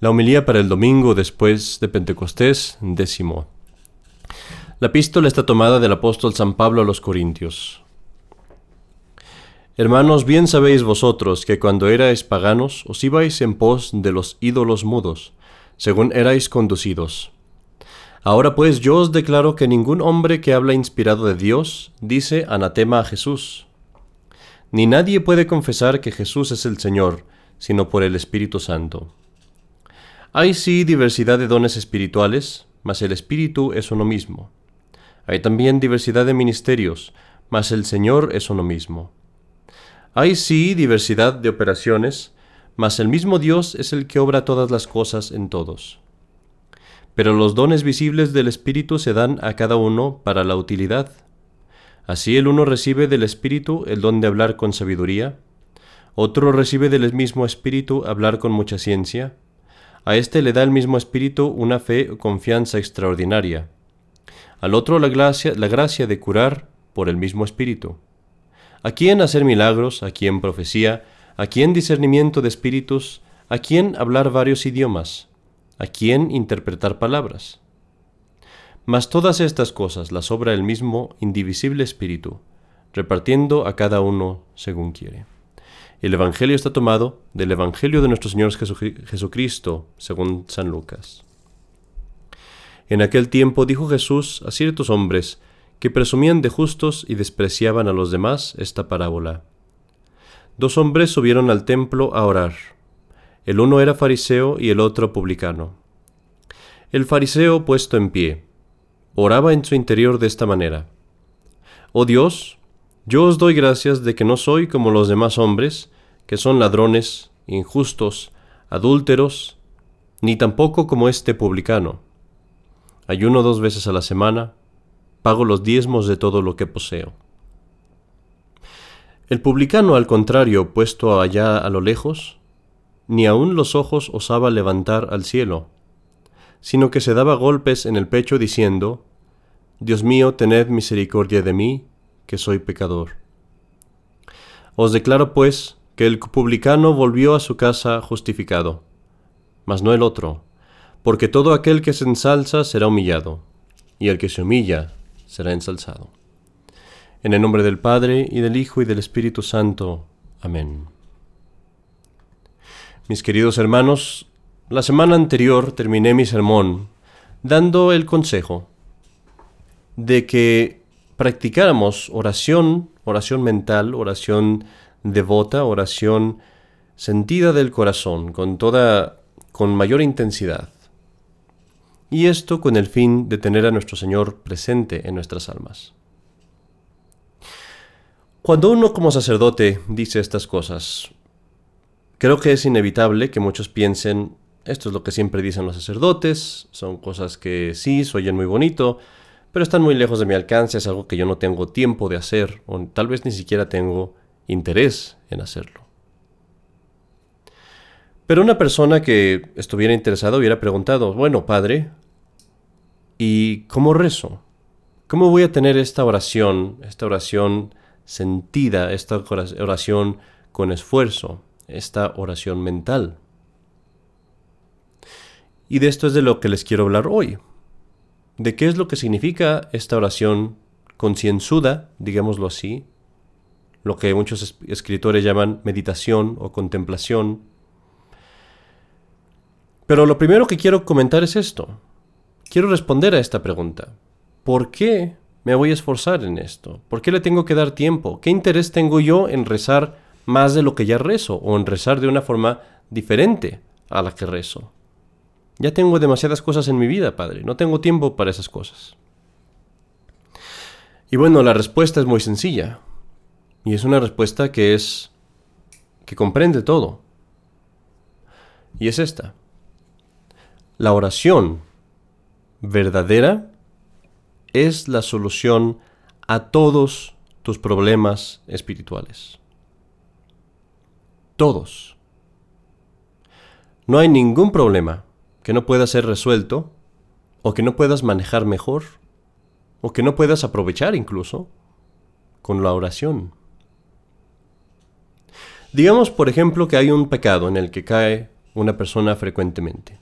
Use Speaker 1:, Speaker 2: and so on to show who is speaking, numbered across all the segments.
Speaker 1: La homilía para el domingo después de Pentecostés, décimo. La epístola está tomada del apóstol San Pablo a los Corintios. Hermanos, bien sabéis vosotros que cuando erais paganos os ibais en pos de los ídolos mudos, según erais conducidos. Ahora pues yo os declaro que ningún hombre que habla inspirado de Dios dice anatema a Jesús. Ni nadie puede confesar que Jesús es el Señor, sino por el Espíritu Santo. Hay sí diversidad de dones espirituales, mas el Espíritu es uno mismo. Hay también diversidad de ministerios, mas el Señor es uno mismo. Hay sí diversidad de operaciones, mas el mismo Dios es el que obra todas las cosas en todos. Pero los dones visibles del Espíritu se dan a cada uno para la utilidad. Así el uno recibe del Espíritu el don de hablar con sabiduría, otro recibe del mismo Espíritu hablar con mucha ciencia, a éste le da el mismo Espíritu una fe o confianza extraordinaria. Al otro la gracia, la gracia de curar por el mismo Espíritu. A quién hacer milagros, a quién profecía, a quién discernimiento de espíritus, a quién hablar varios idiomas, a quién interpretar palabras. Mas todas estas cosas las obra el mismo indivisible Espíritu, repartiendo a cada uno según quiere. El Evangelio está tomado del Evangelio de nuestro Señor Jesucristo, según San Lucas. En aquel tiempo dijo Jesús a ciertos hombres que presumían de justos y despreciaban a los demás esta parábola. Dos hombres subieron al templo a orar. El uno era fariseo y el otro publicano. El fariseo, puesto en pie, oraba en su interior de esta manera. Oh Dios, yo os doy gracias de que no soy como los demás hombres, que son ladrones, injustos, adúlteros, ni tampoco como este publicano. Ayuno dos veces a la semana, pago los diezmos de todo lo que poseo. El publicano, al contrario, puesto allá a lo lejos, ni aun los ojos osaba levantar al cielo, sino que se daba golpes en el pecho diciendo, Dios mío, tened misericordia de mí, que soy pecador. Os declaro, pues, que el publicano volvió a su casa justificado, mas no el otro, porque todo aquel que se ensalza será humillado, y el que se humilla será ensalzado. En el nombre del Padre, y del Hijo, y del Espíritu Santo. Amén. Mis queridos hermanos, la semana anterior terminé mi sermón dando el consejo de que practicáramos oración, oración mental, oración devota, oración sentida del corazón, con toda, con mayor intensidad. Y esto con el fin de tener a nuestro Señor presente en nuestras almas. Cuando uno como sacerdote dice estas cosas, creo que es inevitable que muchos piensen, esto es lo que siempre dicen los sacerdotes, son cosas que sí, se oyen muy bonito, pero están muy lejos de mi alcance, es algo que yo no tengo tiempo de hacer o tal vez ni siquiera tengo interés en hacerlo. Pero una persona que estuviera interesada hubiera preguntado, bueno, padre, ¿y cómo rezo? ¿Cómo voy a tener esta oración, esta oración sentida, esta oración con esfuerzo, esta oración mental? Y de esto es de lo que les quiero hablar hoy de qué es lo que significa esta oración concienzuda, digámoslo así, lo que muchos escritores llaman meditación o contemplación. Pero lo primero que quiero comentar es esto. Quiero responder a esta pregunta. ¿Por qué me voy a esforzar en esto? ¿Por qué le tengo que dar tiempo? ¿Qué interés tengo yo en rezar más de lo que ya rezo o en rezar de una forma diferente a la que rezo? Ya tengo demasiadas cosas en mi vida, Padre. No tengo tiempo para esas cosas. Y bueno, la respuesta es muy sencilla. Y es una respuesta que es... que comprende todo. Y es esta. La oración verdadera es la solución a todos tus problemas espirituales. Todos. No hay ningún problema que no pueda ser resuelto, o que no puedas manejar mejor, o que no puedas aprovechar incluso, con la oración. Digamos, por ejemplo, que hay un pecado en el que cae una persona frecuentemente.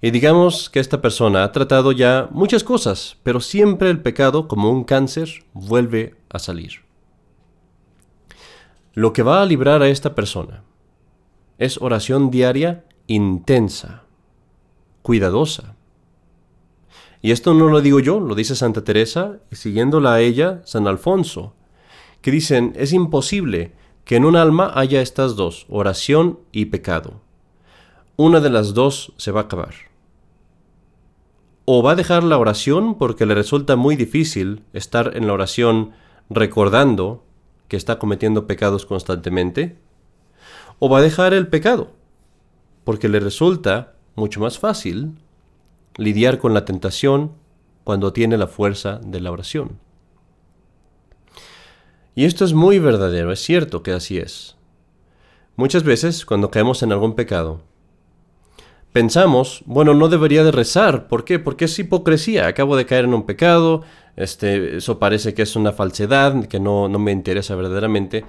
Speaker 1: Y digamos que esta persona ha tratado ya muchas cosas, pero siempre el pecado, como un cáncer, vuelve a salir. Lo que va a librar a esta persona es oración diaria intensa, cuidadosa. Y esto no lo digo yo, lo dice Santa Teresa y siguiéndola a ella, San Alfonso, que dicen, es imposible que en un alma haya estas dos, oración y pecado. Una de las dos se va a acabar o va a dejar la oración porque le resulta muy difícil estar en la oración recordando que está cometiendo pecados constantemente, o va a dejar el pecado porque le resulta mucho más fácil lidiar con la tentación cuando tiene la fuerza de la oración. Y esto es muy verdadero, es cierto que así es. Muchas veces, cuando caemos en algún pecado, pensamos, bueno, no debería de rezar. ¿Por qué? Porque es hipocresía. Acabo de caer en un pecado, este, eso parece que es una falsedad, que no, no me interesa verdaderamente.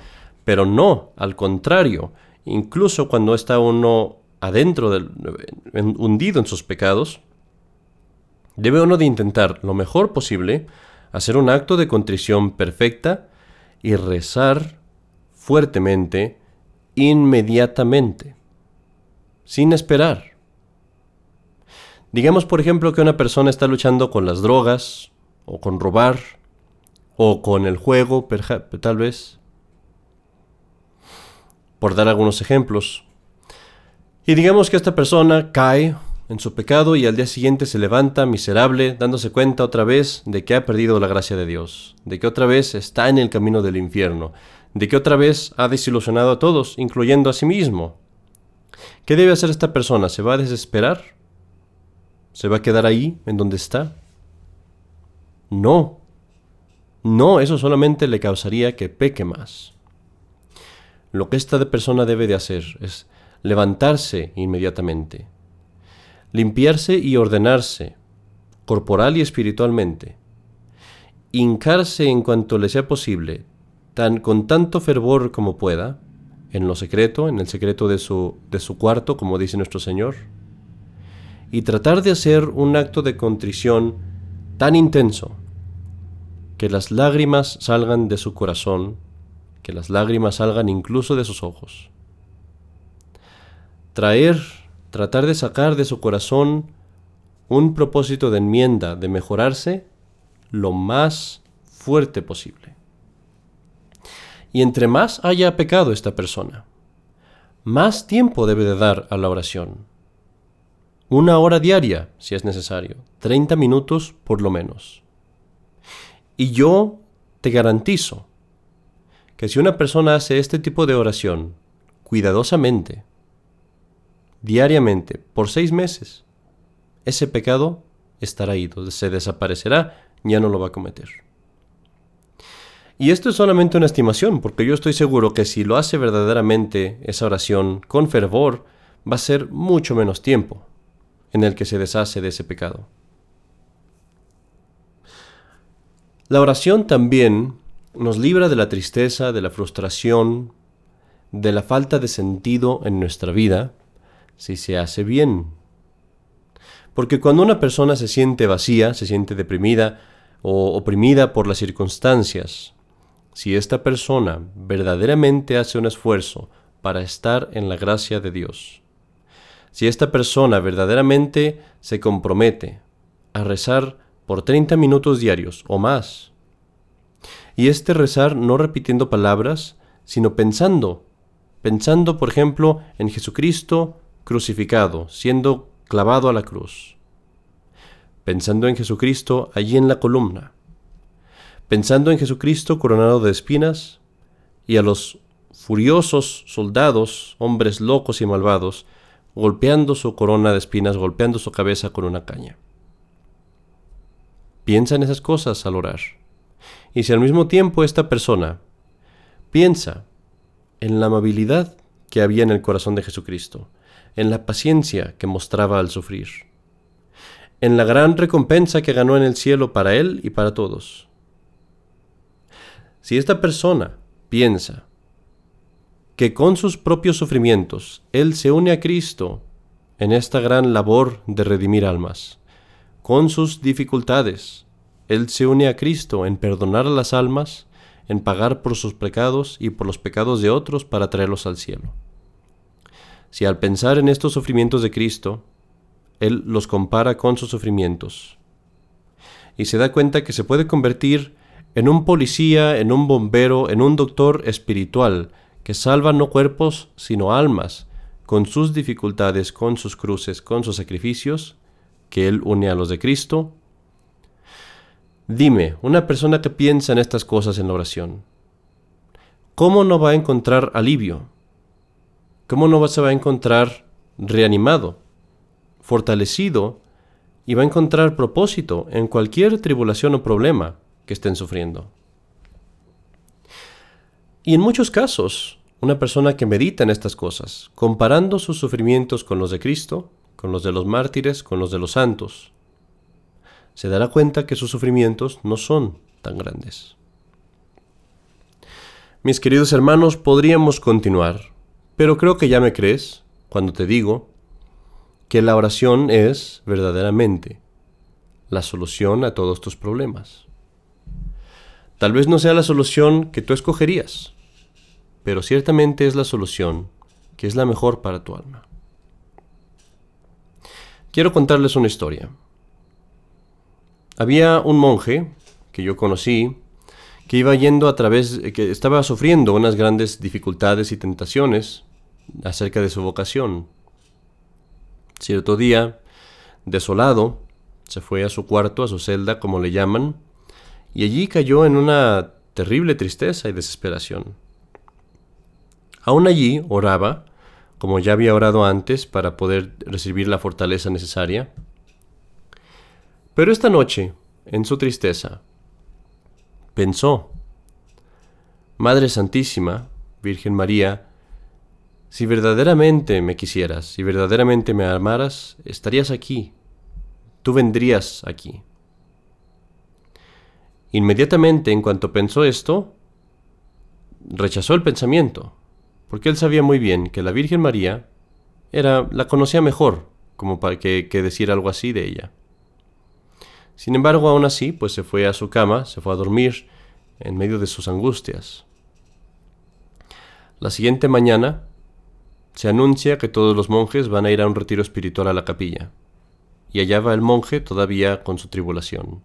Speaker 1: Pero no, al contrario. Incluso cuando está uno adentro, del, hundido en sus pecados, debe uno de intentar lo mejor posible hacer un acto de contrición perfecta y rezar fuertemente, inmediatamente, sin esperar. Digamos, por ejemplo, que una persona está luchando con las drogas, o con robar, o con el juego, tal vez, por dar algunos ejemplos. Y digamos que esta persona cae en su pecado y al día siguiente se levanta miserable, dándose cuenta otra vez de que ha perdido la gracia de Dios, de que otra vez está en el camino del infierno, de que otra vez ha desilusionado a todos, incluyendo a sí mismo. ¿Qué debe hacer esta persona? ¿Se va a desesperar? ¿Se va a quedar ahí, en donde está? No. No, eso solamente le causaría que peque más. Lo que esta persona debe de hacer es levantarse inmediatamente, limpiarse y ordenarse, corporal y espiritualmente, hincarse en cuanto le sea posible, tan con tanto fervor como pueda, en lo secreto, en el secreto de su, de su cuarto, como dice nuestro Señor, y tratar de hacer un acto de contrición tan intenso que las lágrimas salgan de su corazón, que las lágrimas salgan incluso de sus ojos. Traer, tratar de sacar de su corazón un propósito de enmienda, de mejorarse lo más fuerte posible. Y entre más haya pecado esta persona, más tiempo debe de dar a la oración una hora diaria, si es necesario. 30 minutos por lo menos. Y yo te garantizo que si una persona hace este tipo de oración cuidadosamente, diariamente, por seis meses, ese pecado estará ido, se desaparecerá, ya no lo va a cometer. Y esto es solamente una estimación, porque yo estoy seguro que si lo hace verdaderamente esa oración con fervor, va a ser mucho menos tiempo en el que se deshace de ese pecado. La oración también nos libra de la tristeza, de la frustración, de la falta de sentido en nuestra vida, si se hace bien. Porque cuando una persona se siente vacía, se siente deprimida o oprimida por las circunstancias, si esta persona verdaderamente hace un esfuerzo para estar en la gracia de Dios, si esta persona verdaderamente se compromete a rezar por 30 minutos diarios o más, y este rezar no repitiendo palabras, sino pensando, pensando por ejemplo en Jesucristo crucificado, siendo clavado a la cruz, pensando en Jesucristo allí en la columna, pensando en Jesucristo coronado de espinas, y a los furiosos soldados, hombres locos y malvados, golpeando su corona de espinas, golpeando su cabeza con una caña. Piensa en esas cosas al orar. Y si al mismo tiempo esta persona piensa en la amabilidad que había en el corazón de Jesucristo, en la paciencia que mostraba al sufrir, en la gran recompensa que ganó en el cielo para él y para todos. Si esta persona piensa que con sus propios sufrimientos Él se une a Cristo en esta gran labor de redimir almas. Con sus dificultades, Él se une a Cristo en perdonar a las almas, en pagar por sus pecados y por los pecados de otros para traerlos al cielo. Si al pensar en estos sufrimientos de Cristo, Él los compara con sus sufrimientos, y se da cuenta que se puede convertir en un policía, en un bombero, en un doctor espiritual, que salva no cuerpos, sino almas, con sus dificultades, con sus cruces, con sus sacrificios, que Él une a los de Cristo. Dime, una persona que piensa en estas cosas en la oración, ¿cómo no va a encontrar alivio? ¿Cómo no se va a encontrar reanimado, fortalecido y va a encontrar propósito en cualquier tribulación o problema que estén sufriendo? Y en muchos casos, una persona que medita en estas cosas, comparando sus sufrimientos con los de Cristo, con los de los mártires, con los de los santos, se dará cuenta que sus sufrimientos no son tan grandes. Mis queridos hermanos, podríamos continuar, pero creo que ya me crees cuando te digo que la oración es verdaderamente la solución a todos tus problemas. Tal vez no sea la solución que tú escogerías, pero ciertamente es la solución que es la mejor para tu alma. Quiero contarles una historia. Había un monje que yo conocí que iba yendo a través, que estaba sufriendo unas grandes dificultades y tentaciones acerca de su vocación. Cierto día, desolado, se fue a su cuarto, a su celda, como le llaman, y allí cayó en una terrible tristeza y desesperación. Aún allí oraba, como ya había orado antes para poder recibir la fortaleza necesaria. Pero esta noche, en su tristeza, pensó, Madre Santísima, Virgen María, si verdaderamente me quisieras, si verdaderamente me amaras, estarías aquí, tú vendrías aquí. Inmediatamente, en cuanto pensó esto, rechazó el pensamiento, porque él sabía muy bien que la Virgen María era la conocía mejor como para que, que decir algo así de ella. Sin embargo, aún así, pues se fue a su cama, se fue a dormir en medio de sus angustias. La siguiente mañana se anuncia que todos los monjes van a ir a un retiro espiritual a la capilla, y allá va el monje todavía con su tribulación.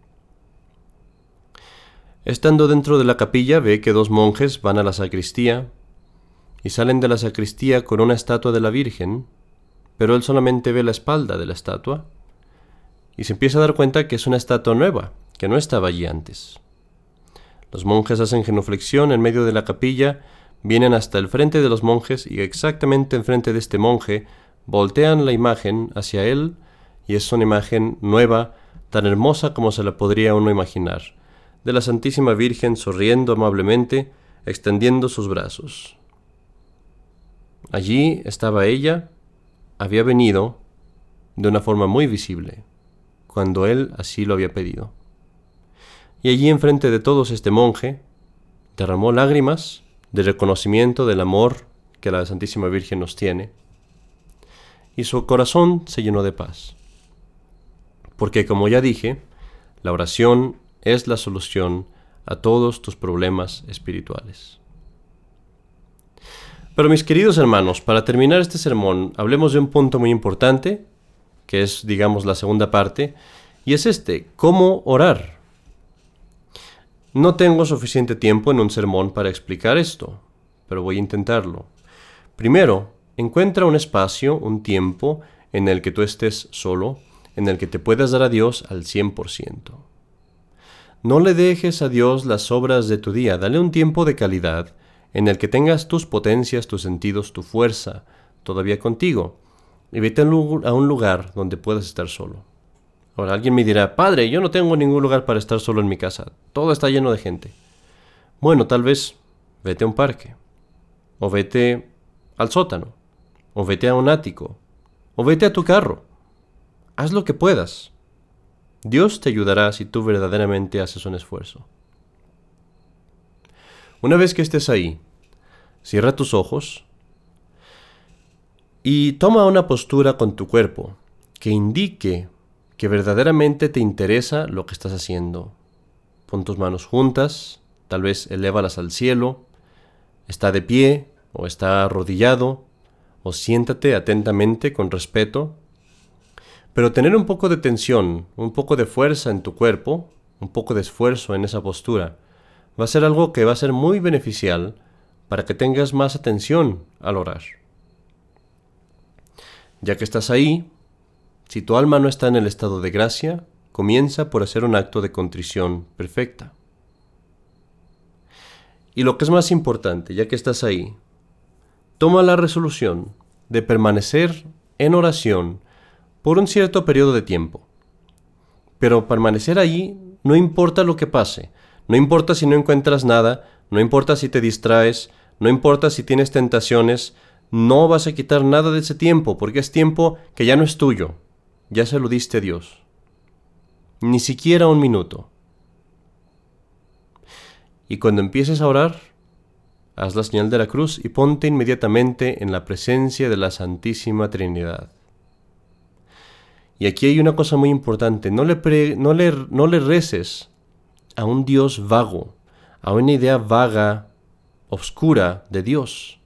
Speaker 1: Estando dentro de la capilla ve que dos monjes van a la sacristía y salen de la sacristía con una estatua de la Virgen, pero él solamente ve la espalda de la estatua y se empieza a dar cuenta que es una estatua nueva, que no estaba allí antes. Los monjes hacen genuflexión en medio de la capilla, vienen hasta el frente de los monjes y exactamente enfrente de este monje voltean la imagen hacia él y es una imagen nueva, tan hermosa como se la podría uno imaginar, de la Santísima Virgen sonriendo amablemente, extendiendo sus brazos. Allí estaba ella, había venido de una forma muy visible cuando él así lo había pedido. Y allí enfrente de todos este monje derramó lágrimas de reconocimiento del amor que la Santísima Virgen nos tiene, y su corazón se llenó de paz. Porque como ya dije, la oración es la solución a todos tus problemas espirituales. Pero mis queridos hermanos, para terminar este sermón, hablemos de un punto muy importante que es, digamos, la segunda parte, y es este, ¿cómo orar? No tengo suficiente tiempo en un sermón para explicar esto, pero voy a intentarlo. Primero, encuentra un espacio, un tiempo, en el que tú estés solo, en el que te puedas dar a Dios al 100%. No le dejes a Dios las obras de tu día, dale un tiempo de calidad en el que tengas tus potencias, tus sentidos, tu fuerza todavía contigo, y vete a un lugar donde puedas estar solo. Ahora alguien me dirá, padre, yo no tengo ningún lugar para estar solo en mi casa, todo está lleno de gente. Bueno, tal vez vete a un parque, o vete al sótano, o vete a un ático, o vete a tu carro. Haz lo que puedas. Dios te ayudará si tú verdaderamente haces un esfuerzo. Una vez que estés ahí, cierra tus ojos y toma una postura con tu cuerpo que indique que verdaderamente te interesa lo que estás haciendo. Pon tus manos juntas, tal vez elévalas al cielo, está de pie o está arrodillado, o siéntate atentamente con respeto. Pero tener un poco de tensión, un poco de fuerza en tu cuerpo, un poco de esfuerzo en esa postura, va a ser algo que va a ser muy beneficial para que tengas más atención al orar. Ya que estás ahí, si tu alma no está en el estado de gracia, comienza por hacer un acto de contrición perfecta. Y lo que es más importante, ya que estás ahí, toma la resolución de permanecer en oración por un cierto periodo de tiempo. Pero permanecer ahí no importa lo que pase, no importa si no encuentras nada, no importa si te distraes, no importa si tienes tentaciones, no vas a quitar nada de ese tiempo, porque es tiempo que ya no es tuyo, ya se lo diste a Dios. Ni siquiera un minuto. Y cuando empieces a orar, haz la señal de la cruz y ponte inmediatamente en la presencia de la Santísima Trinidad. Y aquí hay una cosa muy importante, no le, no le, no le reces a un Dios vago, a una idea vaga, oscura de Dios,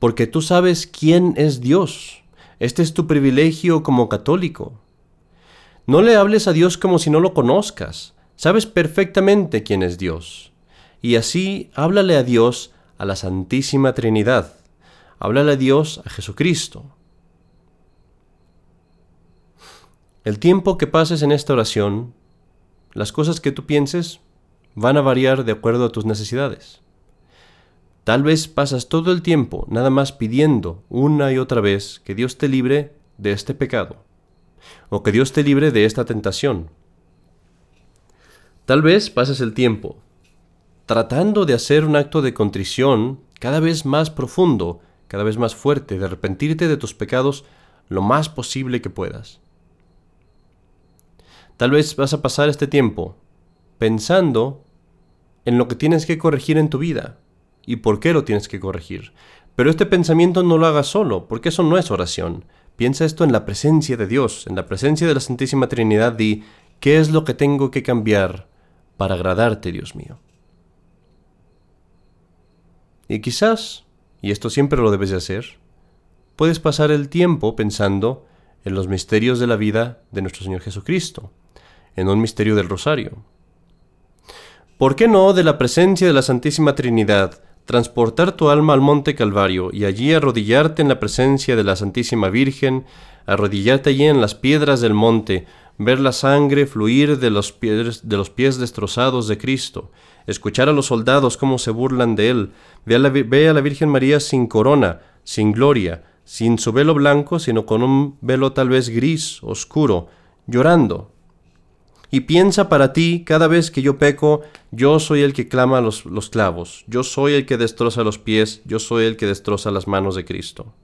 Speaker 1: porque tú sabes quién es Dios. Este es tu privilegio como católico. No le hables a Dios como si no lo conozcas. Sabes perfectamente quién es Dios. Y así háblale a Dios, a la Santísima Trinidad. Háblale a Dios, a Jesucristo. El tiempo que pases en esta oración, las cosas que tú pienses van a variar de acuerdo a tus necesidades. Tal vez pasas todo el tiempo nada más pidiendo una y otra vez que Dios te libre de este pecado, o que Dios te libre de esta tentación. Tal vez pases el tiempo tratando de hacer un acto de contrición cada vez más profundo, cada vez más fuerte, de arrepentirte de tus pecados lo más posible que puedas. Tal vez vas a pasar este tiempo pensando en lo que tienes que corregir en tu vida y por qué lo tienes que corregir. Pero este pensamiento no lo hagas solo, porque eso no es oración. Piensa esto en la presencia de Dios, en la presencia de la Santísima Trinidad y ¿qué es lo que tengo que cambiar para agradarte, Dios mío? Y quizás, y esto siempre lo debes de hacer, puedes pasar el tiempo pensando en los misterios de la vida de nuestro Señor Jesucristo, en un misterio del rosario. ¿Por qué no de la presencia de la Santísima Trinidad transportar tu alma al monte Calvario y allí arrodillarte en la presencia de la Santísima Virgen, arrodillarte allí en las piedras del monte, ver la sangre fluir de los, pies, de los pies destrozados de Cristo, escuchar a los soldados cómo se burlan de él, ve ve a la Virgen María sin corona, sin gloria, sin su velo blanco, sino con un velo tal vez gris, oscuro, llorando, y piensa para ti, cada vez que yo peco, yo soy el que clama los, los clavos, yo soy el que destroza los pies, yo soy el que destroza las manos de Cristo.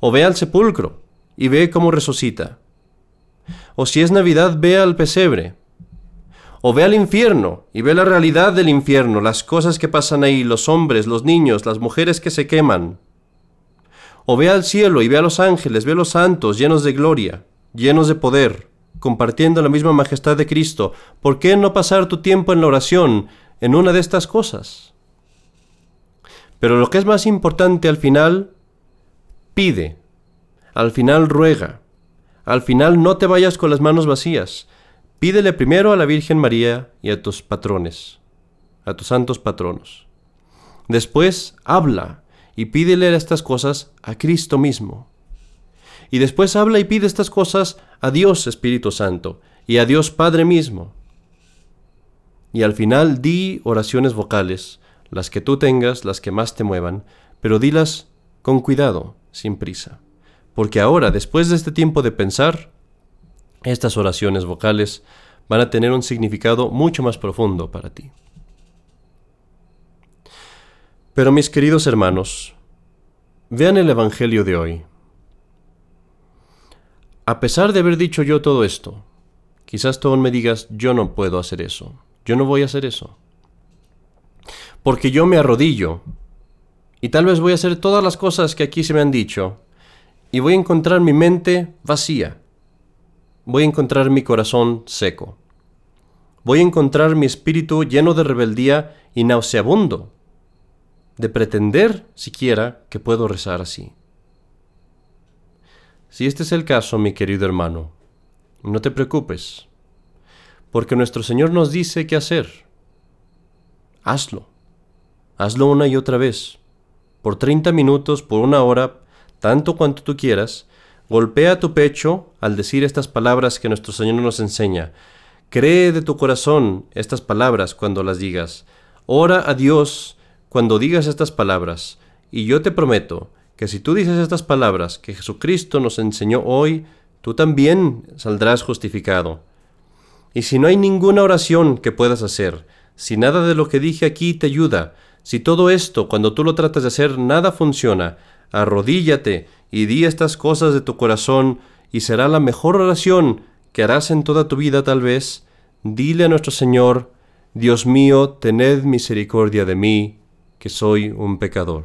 Speaker 1: O ve al sepulcro y ve cómo resucita. O si es Navidad, ve al pesebre. O ve al infierno y ve la realidad del infierno, las cosas que pasan ahí, los hombres, los niños, las mujeres que se queman. O ve al cielo y ve a los ángeles, ve a los santos llenos de gloria, llenos de poder compartiendo la misma majestad de Cristo, ¿por qué no pasar tu tiempo en la oración en una de estas cosas? Pero lo que es más importante al final, pide, al final ruega, al final no te vayas con las manos vacías, pídele primero a la Virgen María y a tus patrones, a tus santos patronos. Después habla y pídele estas cosas a Cristo mismo y después habla y pide estas cosas a Dios Espíritu Santo y a Dios Padre mismo. Y al final di oraciones vocales, las que tú tengas, las que más te muevan, pero dilas con cuidado, sin prisa. Porque ahora, después de este tiempo de pensar, estas oraciones vocales van a tener un significado mucho más profundo para ti. Pero mis queridos hermanos, vean el Evangelio de hoy. A pesar de haber dicho yo todo esto, quizás tú me digas, yo no puedo hacer eso, yo no voy a hacer eso. Porque yo me arrodillo Y tal vez voy a hacer todas las cosas que aquí se me han dicho, y voy a encontrar mi mente vacía. Voy a encontrar mi corazón seco. Voy a encontrar mi espíritu lleno de rebeldía y nauseabundo, de pretender siquiera que puedo rezar así. Si este es el caso, mi querido hermano, no te preocupes, porque nuestro Señor nos dice qué hacer. Hazlo. Hazlo una y otra vez. Por 30 minutos, por una hora, tanto cuanto tú quieras, golpea tu pecho al decir estas palabras que nuestro Señor nos enseña. Cree de tu corazón estas palabras cuando las digas. Ora a Dios cuando digas estas palabras. Y yo te prometo que si tú dices estas palabras que Jesucristo nos enseñó hoy, tú también saldrás justificado. Y si no hay ninguna oración que puedas hacer, si nada de lo que dije aquí te ayuda, si todo esto, cuando tú lo tratas de hacer, nada funciona, arrodíllate y di estas cosas de tu corazón, y será la mejor oración que harás en toda tu vida tal vez. Dile a nuestro Señor, Dios mío, tened misericordia de mí, que soy un pecador.